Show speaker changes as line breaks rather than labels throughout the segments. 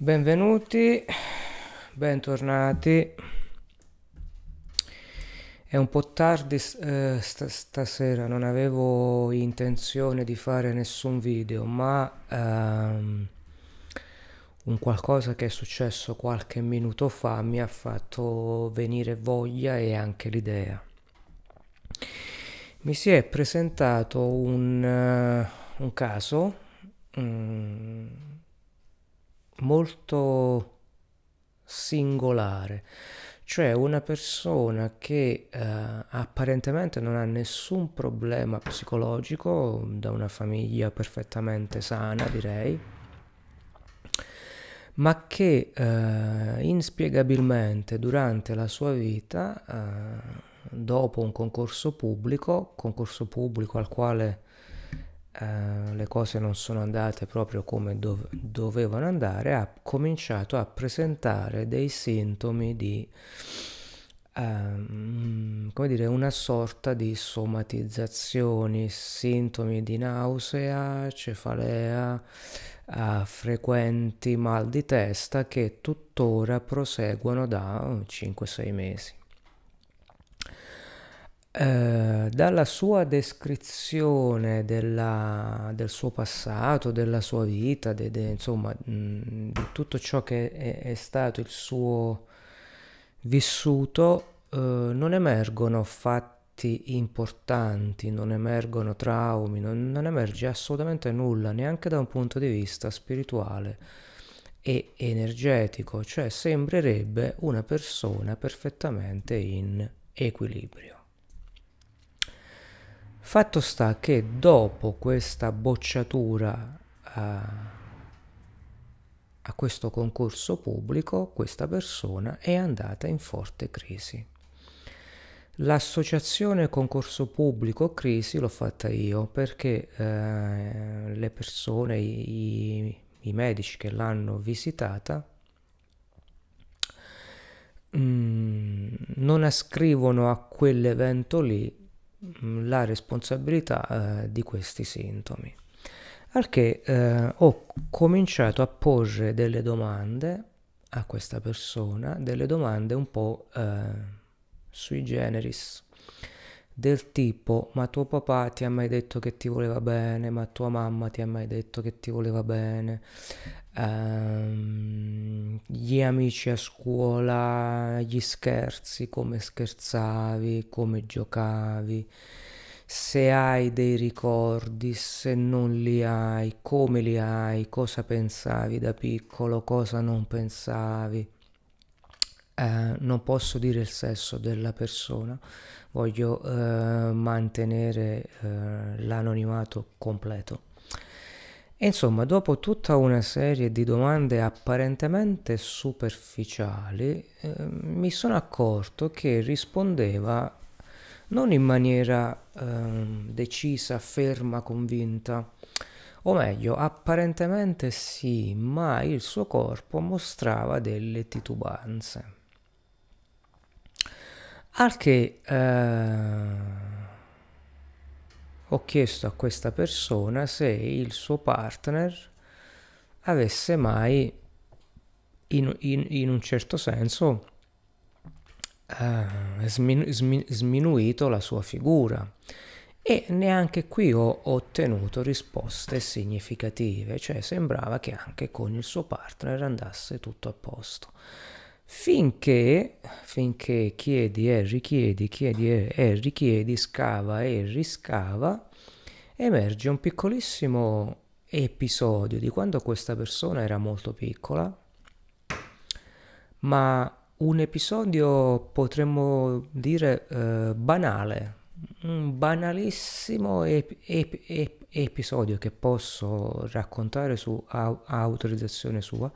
Benvenuti, bentornati. È un po' tardi eh, st- stasera, non avevo intenzione di fare nessun video, ma ehm, un qualcosa che è successo qualche minuto fa mi ha fatto venire voglia e anche l'idea. Mi si è presentato un, uh, un caso. Um, molto singolare, cioè una persona che eh, apparentemente non ha nessun problema psicologico, da una famiglia perfettamente sana direi, ma che eh, inspiegabilmente durante la sua vita, eh, dopo un concorso pubblico, concorso pubblico al quale eh, le cose non sono andate proprio come dov- dovevano andare, ha cominciato a presentare dei sintomi di, um, come dire, una sorta di somatizzazioni, sintomi di nausea, cefalea, uh, frequenti mal di testa che tuttora proseguono da 5-6 mesi. Eh, dalla sua descrizione della, del suo passato, della sua vita, de, de, insomma, mh, di tutto ciò che è, è stato il suo vissuto, uh, non emergono fatti importanti, non emergono traumi, non, non emerge assolutamente nulla, neanche da un punto di vista spirituale e energetico, cioè sembrerebbe una persona perfettamente in equilibrio. Fatto sta che dopo questa bocciatura a, a questo concorso pubblico, questa persona è andata in forte crisi. L'associazione concorso pubblico crisi l'ho fatta io perché eh, le persone, i, i, medici che l'hanno visitata mh, mm, non ascrivono a quell'evento lì la responsabilità eh, di questi sintomi. Al che eh, ho cominciato a porre delle domande a questa persona, delle domande un po' eh, sui generis, del tipo ma tuo papà ti ha mai detto che ti voleva bene, ma tua mamma ti ha mai detto che ti voleva bene, um, gli amici a scuola, gli scherzi, come scherzavi, come giocavi, se hai dei ricordi, se non li hai, come li hai, cosa pensavi da piccolo, cosa non pensavi. Eh, non posso dire il sesso della persona, voglio eh, mantenere eh, l'anonimato completo. E insomma, dopo tutta una serie di domande apparentemente superficiali, eh, mi sono accorto che rispondeva non in maniera eh, decisa, ferma, convinta, o meglio, apparentemente sì, ma il suo corpo mostrava delle titubanze. Al che eh, ho chiesto a questa persona se il suo partner avesse mai in, in, in un certo senso uh, sminu, smin, sminuito la sua figura e neanche qui ho ottenuto risposte significative, cioè sembrava che anche con il suo partner andasse tutto a posto. Finché, finché chiedi e richiedi, chiedi e richiedi, scava e riscava, emerge un piccolissimo episodio di quando questa persona era molto piccola, ma un episodio potremmo dire eh, banale, un banalissimo ep- ep- ep- episodio che posso raccontare su a- autorizzazione sua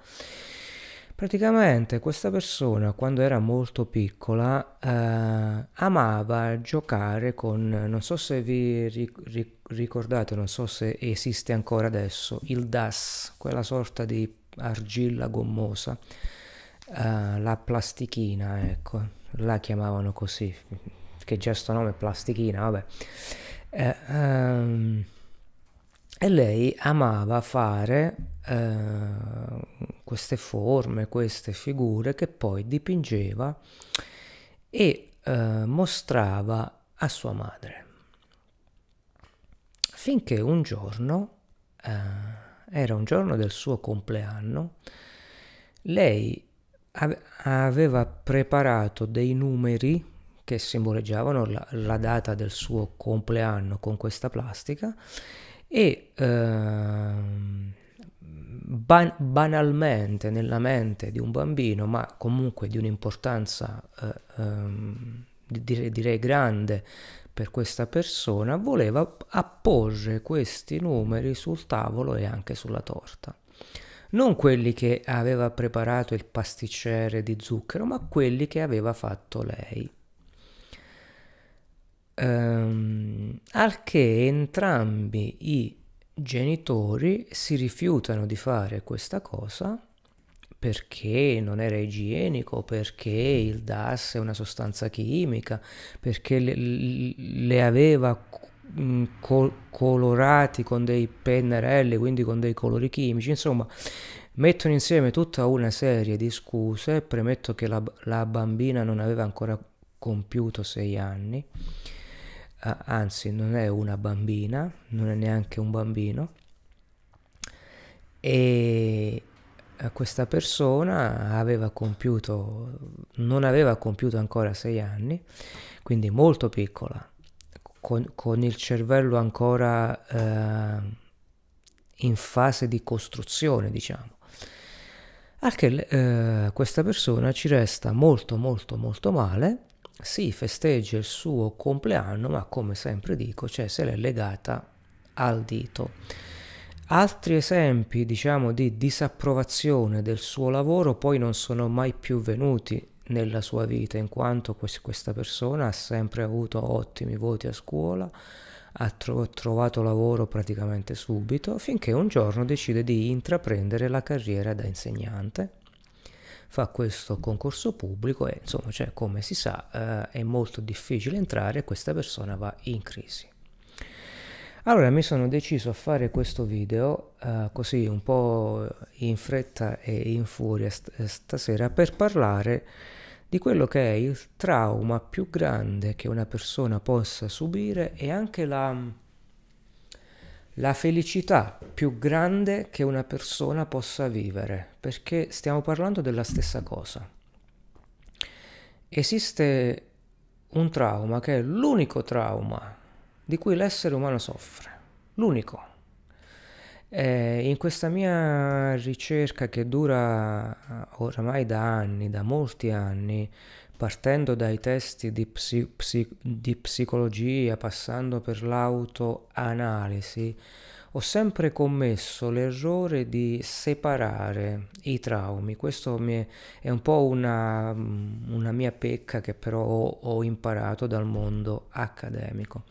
Praticamente questa persona quando era molto piccola eh, amava giocare con, non so se vi ri- ricordate, non so se esiste ancora adesso, il DAS, quella sorta di argilla gommosa, eh, la plastichina, ecco, la chiamavano così, che già sto nome plastichina, vabbè. Eh, um, e lei amava fare eh, queste forme, queste figure che poi dipingeva e eh, mostrava a sua madre. Finché un giorno, eh, era un giorno del suo compleanno, lei aveva preparato dei numeri che simboleggiavano la, la, data del suo compleanno con questa plastica e eh, ban- banalmente nella mente di un bambino, ma comunque di un'importanza eh, ehm, direi, direi grande per questa persona, voleva apporre questi numeri sul tavolo e anche sulla torta. Non quelli che aveva preparato il pasticcere di zucchero, ma quelli che aveva fatto lei. Ehm, al che entrambi i genitori si rifiutano di fare questa cosa perché non era igienico, perché il DAS è una sostanza chimica, perché le, le aveva mm, col- colorati con dei pennarelli, quindi con dei colori chimici, insomma, mettono insieme tutta una serie di scuse, premetto che la, la bambina non aveva ancora compiuto sei anni, anzi non è una bambina, non è neanche un bambino, e questa persona aveva compiuto, non aveva compiuto ancora sei anni, quindi molto piccola, con, con il cervello ancora eh, in fase di costruzione, diciamo. Al che eh, questa persona ci resta molto molto molto male si festeggia il suo compleanno, ma come sempre dico, cioè se l'è legata al dito. Altri esempi, diciamo, di disapprovazione del suo lavoro poi non sono mai più venuti nella sua vita, in quanto questa persona ha sempre avuto ottimi voti a scuola, ha tro- trovato lavoro praticamente subito, finché un giorno decide di intraprendere la carriera da insegnante fa questo concorso pubblico e insomma, cioè, come si sa, eh, è molto difficile entrare e questa persona va in crisi. Allora mi sono deciso a fare questo video eh, così un po' in fretta e in furia st- stasera per parlare di quello che è il trauma più grande che una persona possa subire e anche la la felicità più grande che una persona possa vivere, perché stiamo parlando della stessa cosa. Esiste un trauma che è l'unico trauma di cui l'essere umano soffre, l'unico. E in questa mia ricerca che dura oramai da anni, da molti anni, partendo dai testi di, psi, psi, di psicologia, passando per l'autoanalisi, ho sempre commesso l'errore di separare i traumi. Questo è, un po' una, una, mia pecca che però ho, ho imparato dal mondo accademico.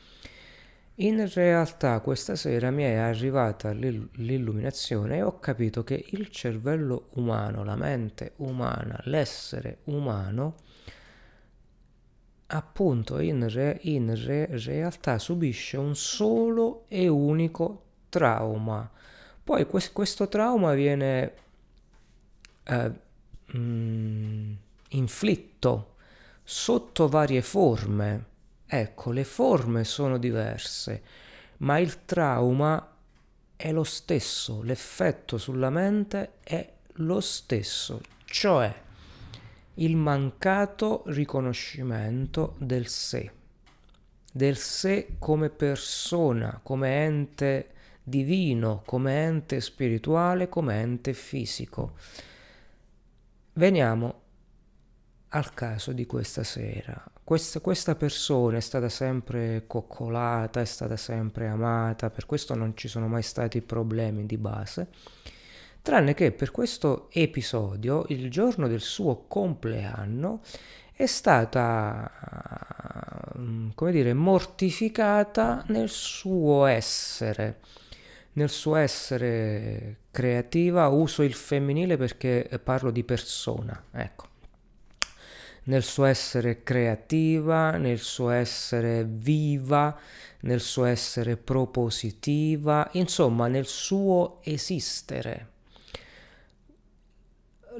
In realtà questa sera mi è arrivata l'illuminazione e ho capito che il cervello umano, la mente umana, l'essere umano appunto in, re, in re, realtà subisce un solo e unico trauma. Poi quest, questo trauma viene eh, mh, mm, inflitto sotto varie forme. Ecco, le forme sono diverse, ma il trauma è lo stesso, l'effetto sulla mente è lo stesso, cioè il mancato riconoscimento del sé, del sé come persona, come ente divino, come ente spirituale, come ente fisico. Veniamo al caso di questa sera. Questa, questa, persona è stata sempre coccolata, è stata sempre amata, per questo non ci sono mai stati problemi di base tranne che per questo episodio, il giorno del suo compleanno, è stata, mm, come dire, mortificata nel suo essere, nel suo essere creativa, uso il femminile perché parlo di persona, ecco. Nel suo essere creativa, nel suo essere viva, nel suo essere propositiva, insomma nel suo esistere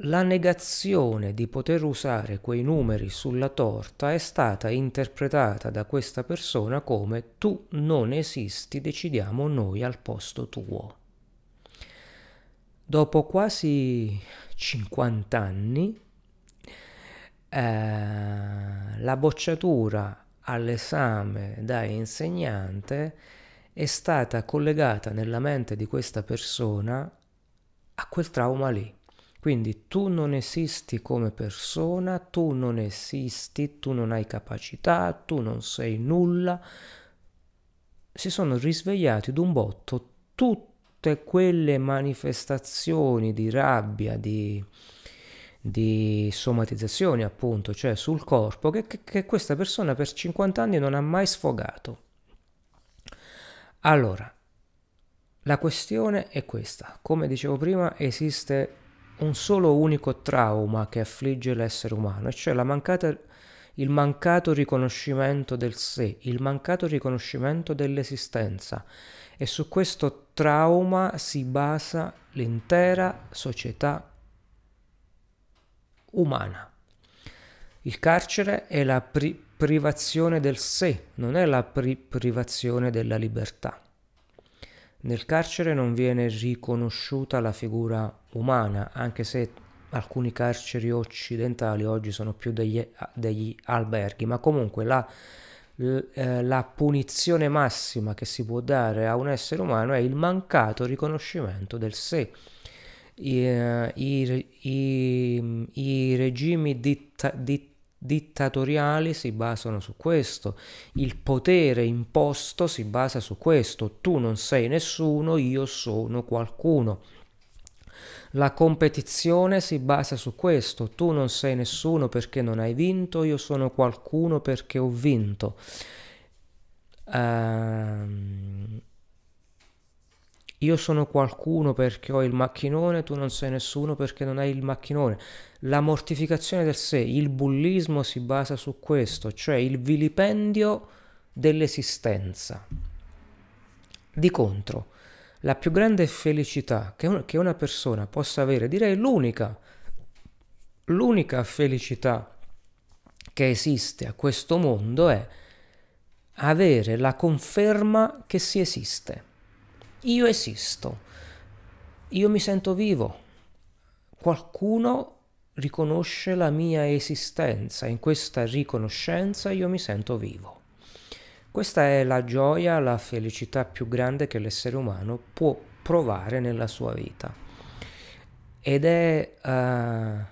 la negazione di poter usare quei numeri sulla torta è stata interpretata da questa persona come tu non esisti, decidiamo noi al posto tuo. Dopo quasi 50 anni, eh, la bocciatura all'esame da insegnante è stata collegata nella mente di questa persona a quel trauma lì. Quindi tu non esisti come persona, tu non esisti, tu non hai capacità, tu non sei nulla. Si sono risvegliati d'un botto tutte quelle manifestazioni di rabbia, di, di somatizzazioni appunto, cioè sul corpo, che, che, questa persona per 50 anni non ha mai sfogato. Allora, la questione è questa. Come dicevo prima, esiste un solo unico trauma che affligge l'essere umano, e cioè mancata, il mancato riconoscimento del sé, il mancato riconoscimento dell'esistenza. E su questo trauma si basa l'intera società umana. Il carcere è la pri- privazione del sé, non è la pri- privazione della libertà. Nel carcere non viene riconosciuta la figura umana, anche se alcuni carceri occidentali oggi sono più degli, degli alberghi, ma comunque la, eh, la punizione massima che si può dare a un essere umano è il mancato riconoscimento del sé. I, eh, i, i, i regimi ditta, dittatoriali dittatoriali si basano su questo, il potere imposto si basa su questo, tu non sei nessuno, io sono qualcuno. La competizione si basa su questo, tu non sei nessuno perché non hai vinto, io sono qualcuno perché ho vinto. Uh, io sono qualcuno perché ho il macchinone, tu non sei nessuno perché non hai il macchinone. La mortificazione del sé, il bullismo si basa su questo, cioè il vilipendio dell'esistenza. Di contro, la più grande felicità che, che una persona possa avere, direi l'unica, l'unica felicità che esiste a questo mondo è avere la conferma che si esiste. Io esisto, io mi sento vivo, qualcuno riconosce la mia esistenza, in questa riconoscenza io mi sento vivo. Questa è la gioia, la felicità più grande che l'essere umano può provare nella sua vita. Ed è, uh,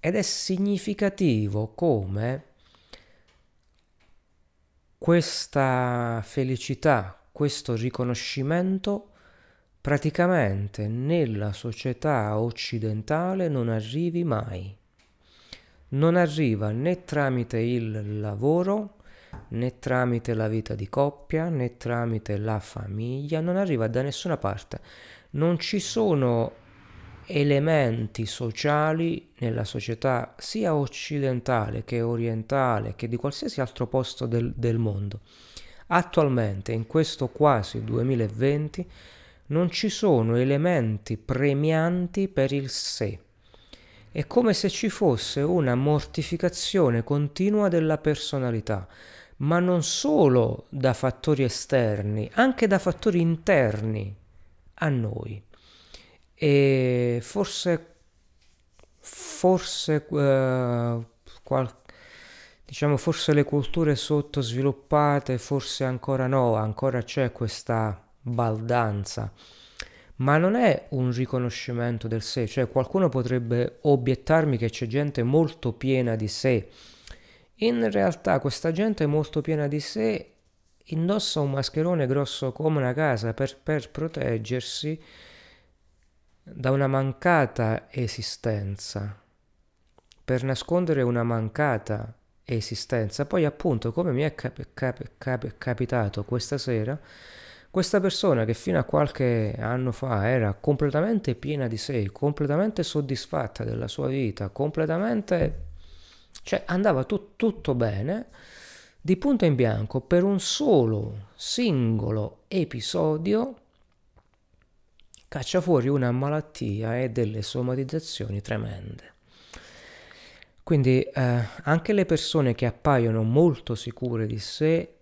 ed è significativo come questa felicità, questo riconoscimento praticamente nella società occidentale non arrivi mai. Non arriva né tramite il lavoro, né tramite la vita di coppia, né tramite la famiglia, non arriva da nessuna parte. Non ci sono elementi sociali nella società sia occidentale che orientale che di qualsiasi altro posto del, del mondo. Attualmente, in questo quasi 2020, non ci sono elementi premianti per il sé. È come se ci fosse una mortificazione continua della personalità, ma non solo da fattori esterni, anche da fattori interni a noi e forse forse uh, qual, diciamo forse le culture sottosviluppate forse ancora no ancora c'è questa baldanza. Ma non è un riconoscimento del sé cioè qualcuno potrebbe obiettarmi che c'è gente molto piena di sé. In realtà questa gente molto piena di sé indossa un mascherone grosso come una casa per, per proteggersi da una mancata esistenza, per nascondere una mancata esistenza. Poi appunto, come mi è cap- cap- cap- capitato questa sera, questa persona che fino a qualche anno fa era completamente piena di sé, completamente soddisfatta della sua vita, completamente... cioè andava tu- tutto bene, di punto in bianco per un solo singolo episodio caccia fuori una malattia e delle somatizzazioni tremende. Quindi eh, anche le persone che appaiono molto sicure di sé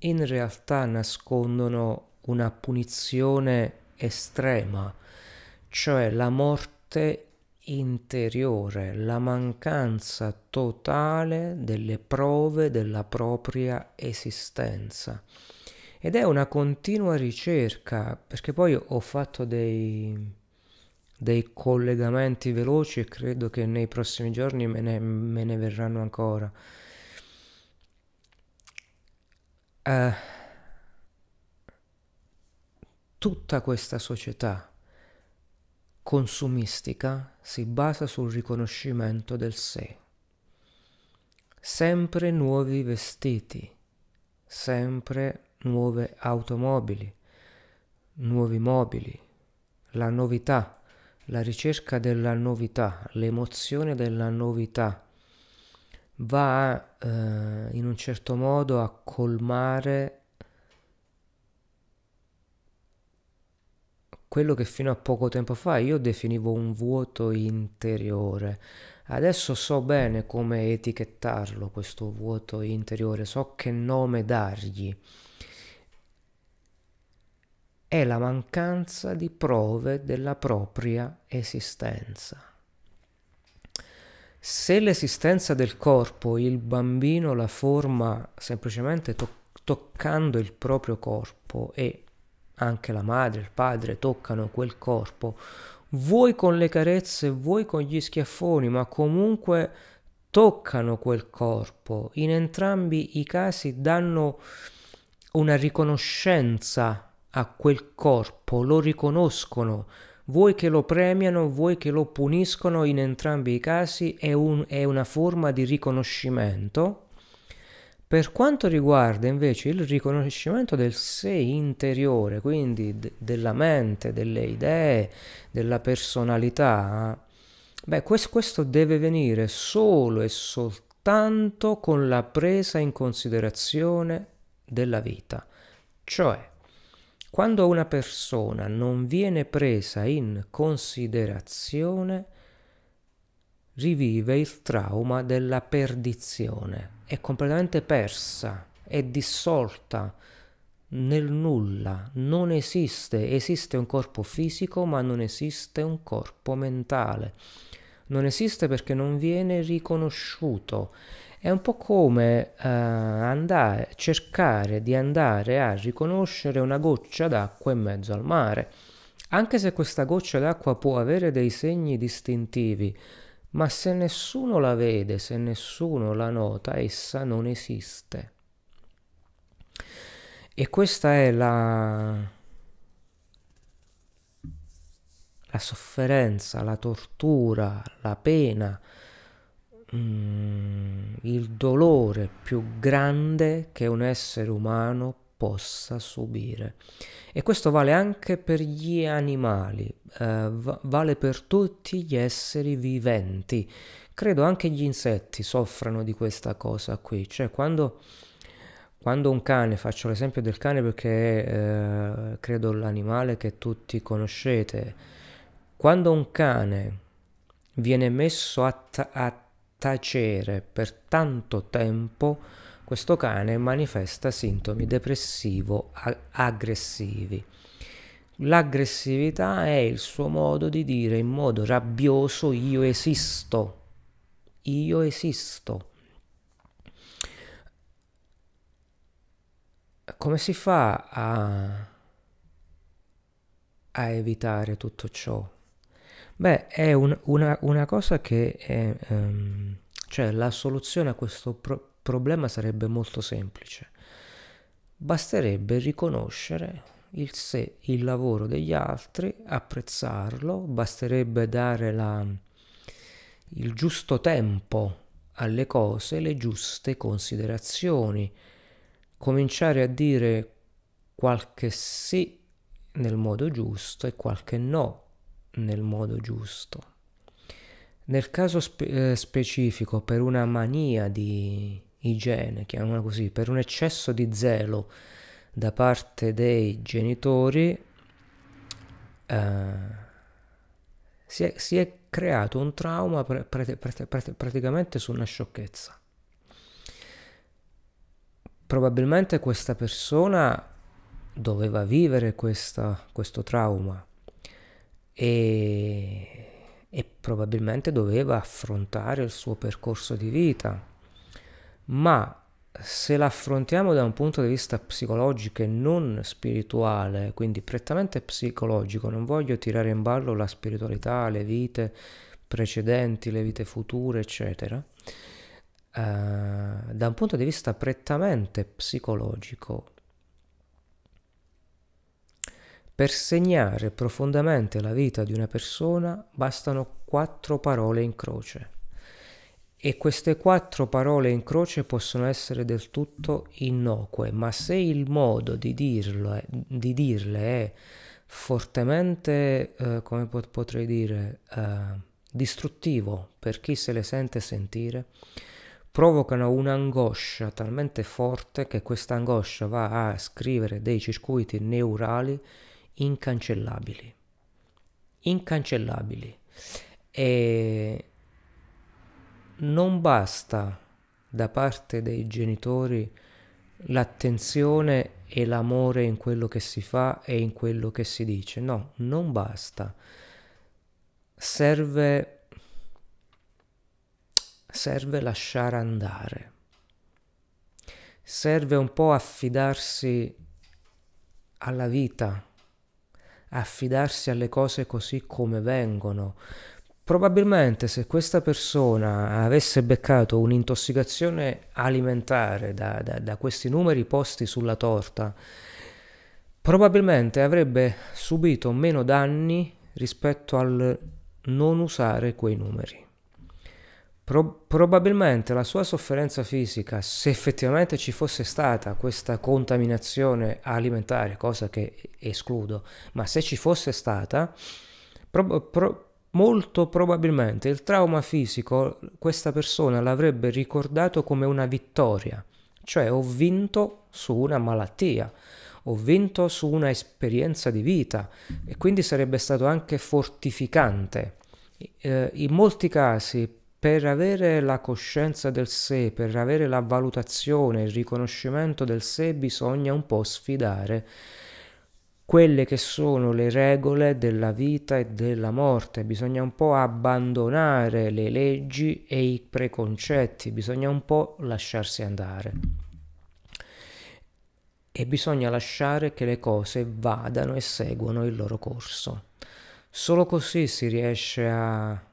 in realtà nascondono una punizione estrema, cioè la morte interiore, la mancanza totale delle prove della propria esistenza. Ed è una continua ricerca, perché poi ho fatto dei, dei collegamenti veloci e credo che nei prossimi giorni me ne, me ne verranno ancora. Uh, tutta questa società consumistica si basa sul riconoscimento del sé. Sempre nuovi vestiti, sempre nuove automobili, nuovi mobili, la novità, la ricerca della novità, l'emozione della novità va eh, in un certo modo a colmare quello che fino a poco tempo fa io definivo un vuoto interiore. Adesso so bene come etichettarlo questo vuoto interiore, so che nome dargli. È la mancanza di prove della propria esistenza. Se l'esistenza del corpo, il bambino la forma semplicemente to- toccando il proprio corpo e anche la madre, il padre toccano quel corpo, vuoi con le carezze, vuoi con gli schiaffoni, ma comunque toccano quel corpo. In entrambi i casi danno una riconoscenza a quel corpo, lo riconoscono. Vuoi che lo premiano, vuoi che lo puniscono, in entrambi i casi è, un, è una forma di riconoscimento per quanto riguarda invece il riconoscimento del sé interiore, quindi d- della mente, delle idee, della personalità, beh, questo, questo deve venire solo e soltanto con la presa in considerazione della vita. Cioè, quando una persona non viene presa in considerazione, rivive il trauma della perdizione. È completamente persa, è dissolta nel nulla, non esiste, esiste un corpo fisico ma non esiste un corpo mentale, non esiste perché non viene riconosciuto. È un po' come uh, andare, cercare di andare a riconoscere una goccia d'acqua in mezzo al mare. Anche se questa goccia d'acqua può avere dei segni distintivi, ma se nessuno la vede, se nessuno la nota, essa non esiste. E questa è la, la sofferenza, la tortura, la pena, mm, il dolore più grande che un essere umano possa subire. E questo vale anche per gli animali, eh, vale per tutti gli esseri viventi. Credo anche gli insetti soffrano di questa cosa qui, cioè quando, quando un cane, faccio l'esempio del cane perché eh, credo l'animale che tutti conoscete, quando un cane viene messo a, ta- a tacere per tanto tempo, questo cane manifesta sintomi depressivo-aggressivi. L'aggressività è il suo modo di dire in modo rabbioso io esisto, io esisto. Come si fa a, a evitare tutto ciò? Beh, è un, una, una, cosa che è, um, cioè la soluzione a questo pro- problema sarebbe molto semplice. Basterebbe riconoscere il sé, il lavoro degli altri, apprezzarlo, basterebbe dare la, il giusto tempo alle cose, le giuste considerazioni, cominciare a dire qualche sì nel modo giusto e qualche no nel modo giusto. Nel caso spe- eh, specifico, per una mania di igiene, chiamiamola così, per un eccesso di zelo da parte dei genitori, uh, si, è, si, è, creato un trauma pr- pr- pr- praticamente su una sciocchezza. Probabilmente questa persona doveva vivere questa, questo trauma e, e probabilmente doveva affrontare il suo percorso di vita, ma se l'affrontiamo da un punto di vista psicologico e non spirituale, quindi prettamente psicologico, non voglio tirare in ballo la spiritualità, le vite precedenti, le vite future, eccetera, uh, da un punto di vista prettamente psicologico, per segnare profondamente la vita di una persona bastano quattro parole in croce. E queste quattro parole in croce possono essere del tutto innocue, ma se il modo di, dirlo è, di dirle è fortemente, eh, come potrei dire, eh, distruttivo per chi se le sente sentire, provocano un'angoscia talmente forte che questa angoscia va a scrivere dei circuiti neurali incancellabili. Incancellabili. E non basta da parte dei genitori l'attenzione e l'amore in quello che si fa e in quello che si dice. No, non basta. Serve, serve lasciare andare. Serve un po' affidarsi alla vita, affidarsi alle cose così come vengono. Probabilmente se questa persona avesse beccato un'intossicazione alimentare da, da, da questi numeri posti sulla torta, probabilmente avrebbe subito meno danni rispetto al non usare quei numeri. Pro- probabilmente la sua sofferenza fisica, se effettivamente ci fosse stata questa contaminazione alimentare, cosa che escludo, ma se ci fosse stata, pro- pro- molto probabilmente il trauma fisico questa persona l'avrebbe ricordato come una vittoria, cioè ho vinto su una malattia, ho vinto su una esperienza di vita e quindi sarebbe stato anche fortificante. Eh, in molti casi per avere la coscienza del sé, per avere la valutazione, il riconoscimento del sé, bisogna un po' sfidare quelle che sono le regole della vita e della morte, bisogna un po' abbandonare le leggi e i preconcetti, bisogna un po' lasciarsi andare. E bisogna lasciare che le cose vadano e seguono il loro corso. Solo così si riesce a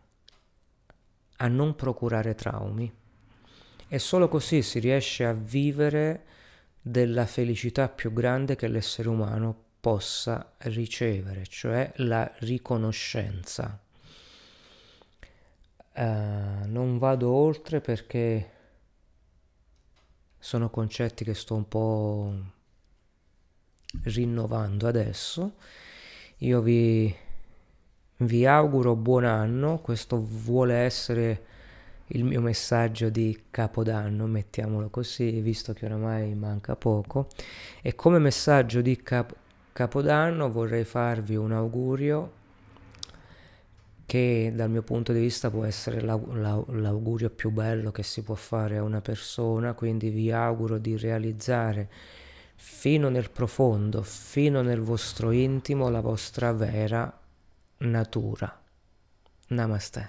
a non procurare traumi e solo così si riesce a vivere della felicità più grande che l'essere umano possa ricevere, cioè la riconoscenza. Uh, non vado oltre perché sono concetti che sto un po' rinnovando adesso. Io vi vi auguro buon anno, questo vuole essere il mio messaggio di Capodanno, mettiamolo così, visto che oramai manca poco. E come messaggio di cap- Capodanno vorrei farvi un augurio che dal mio punto di vista può essere l'augurio più bello che si può fare a una persona, quindi vi auguro di realizzare fino nel profondo, fino nel vostro intimo, la vostra vera natura. Namaste.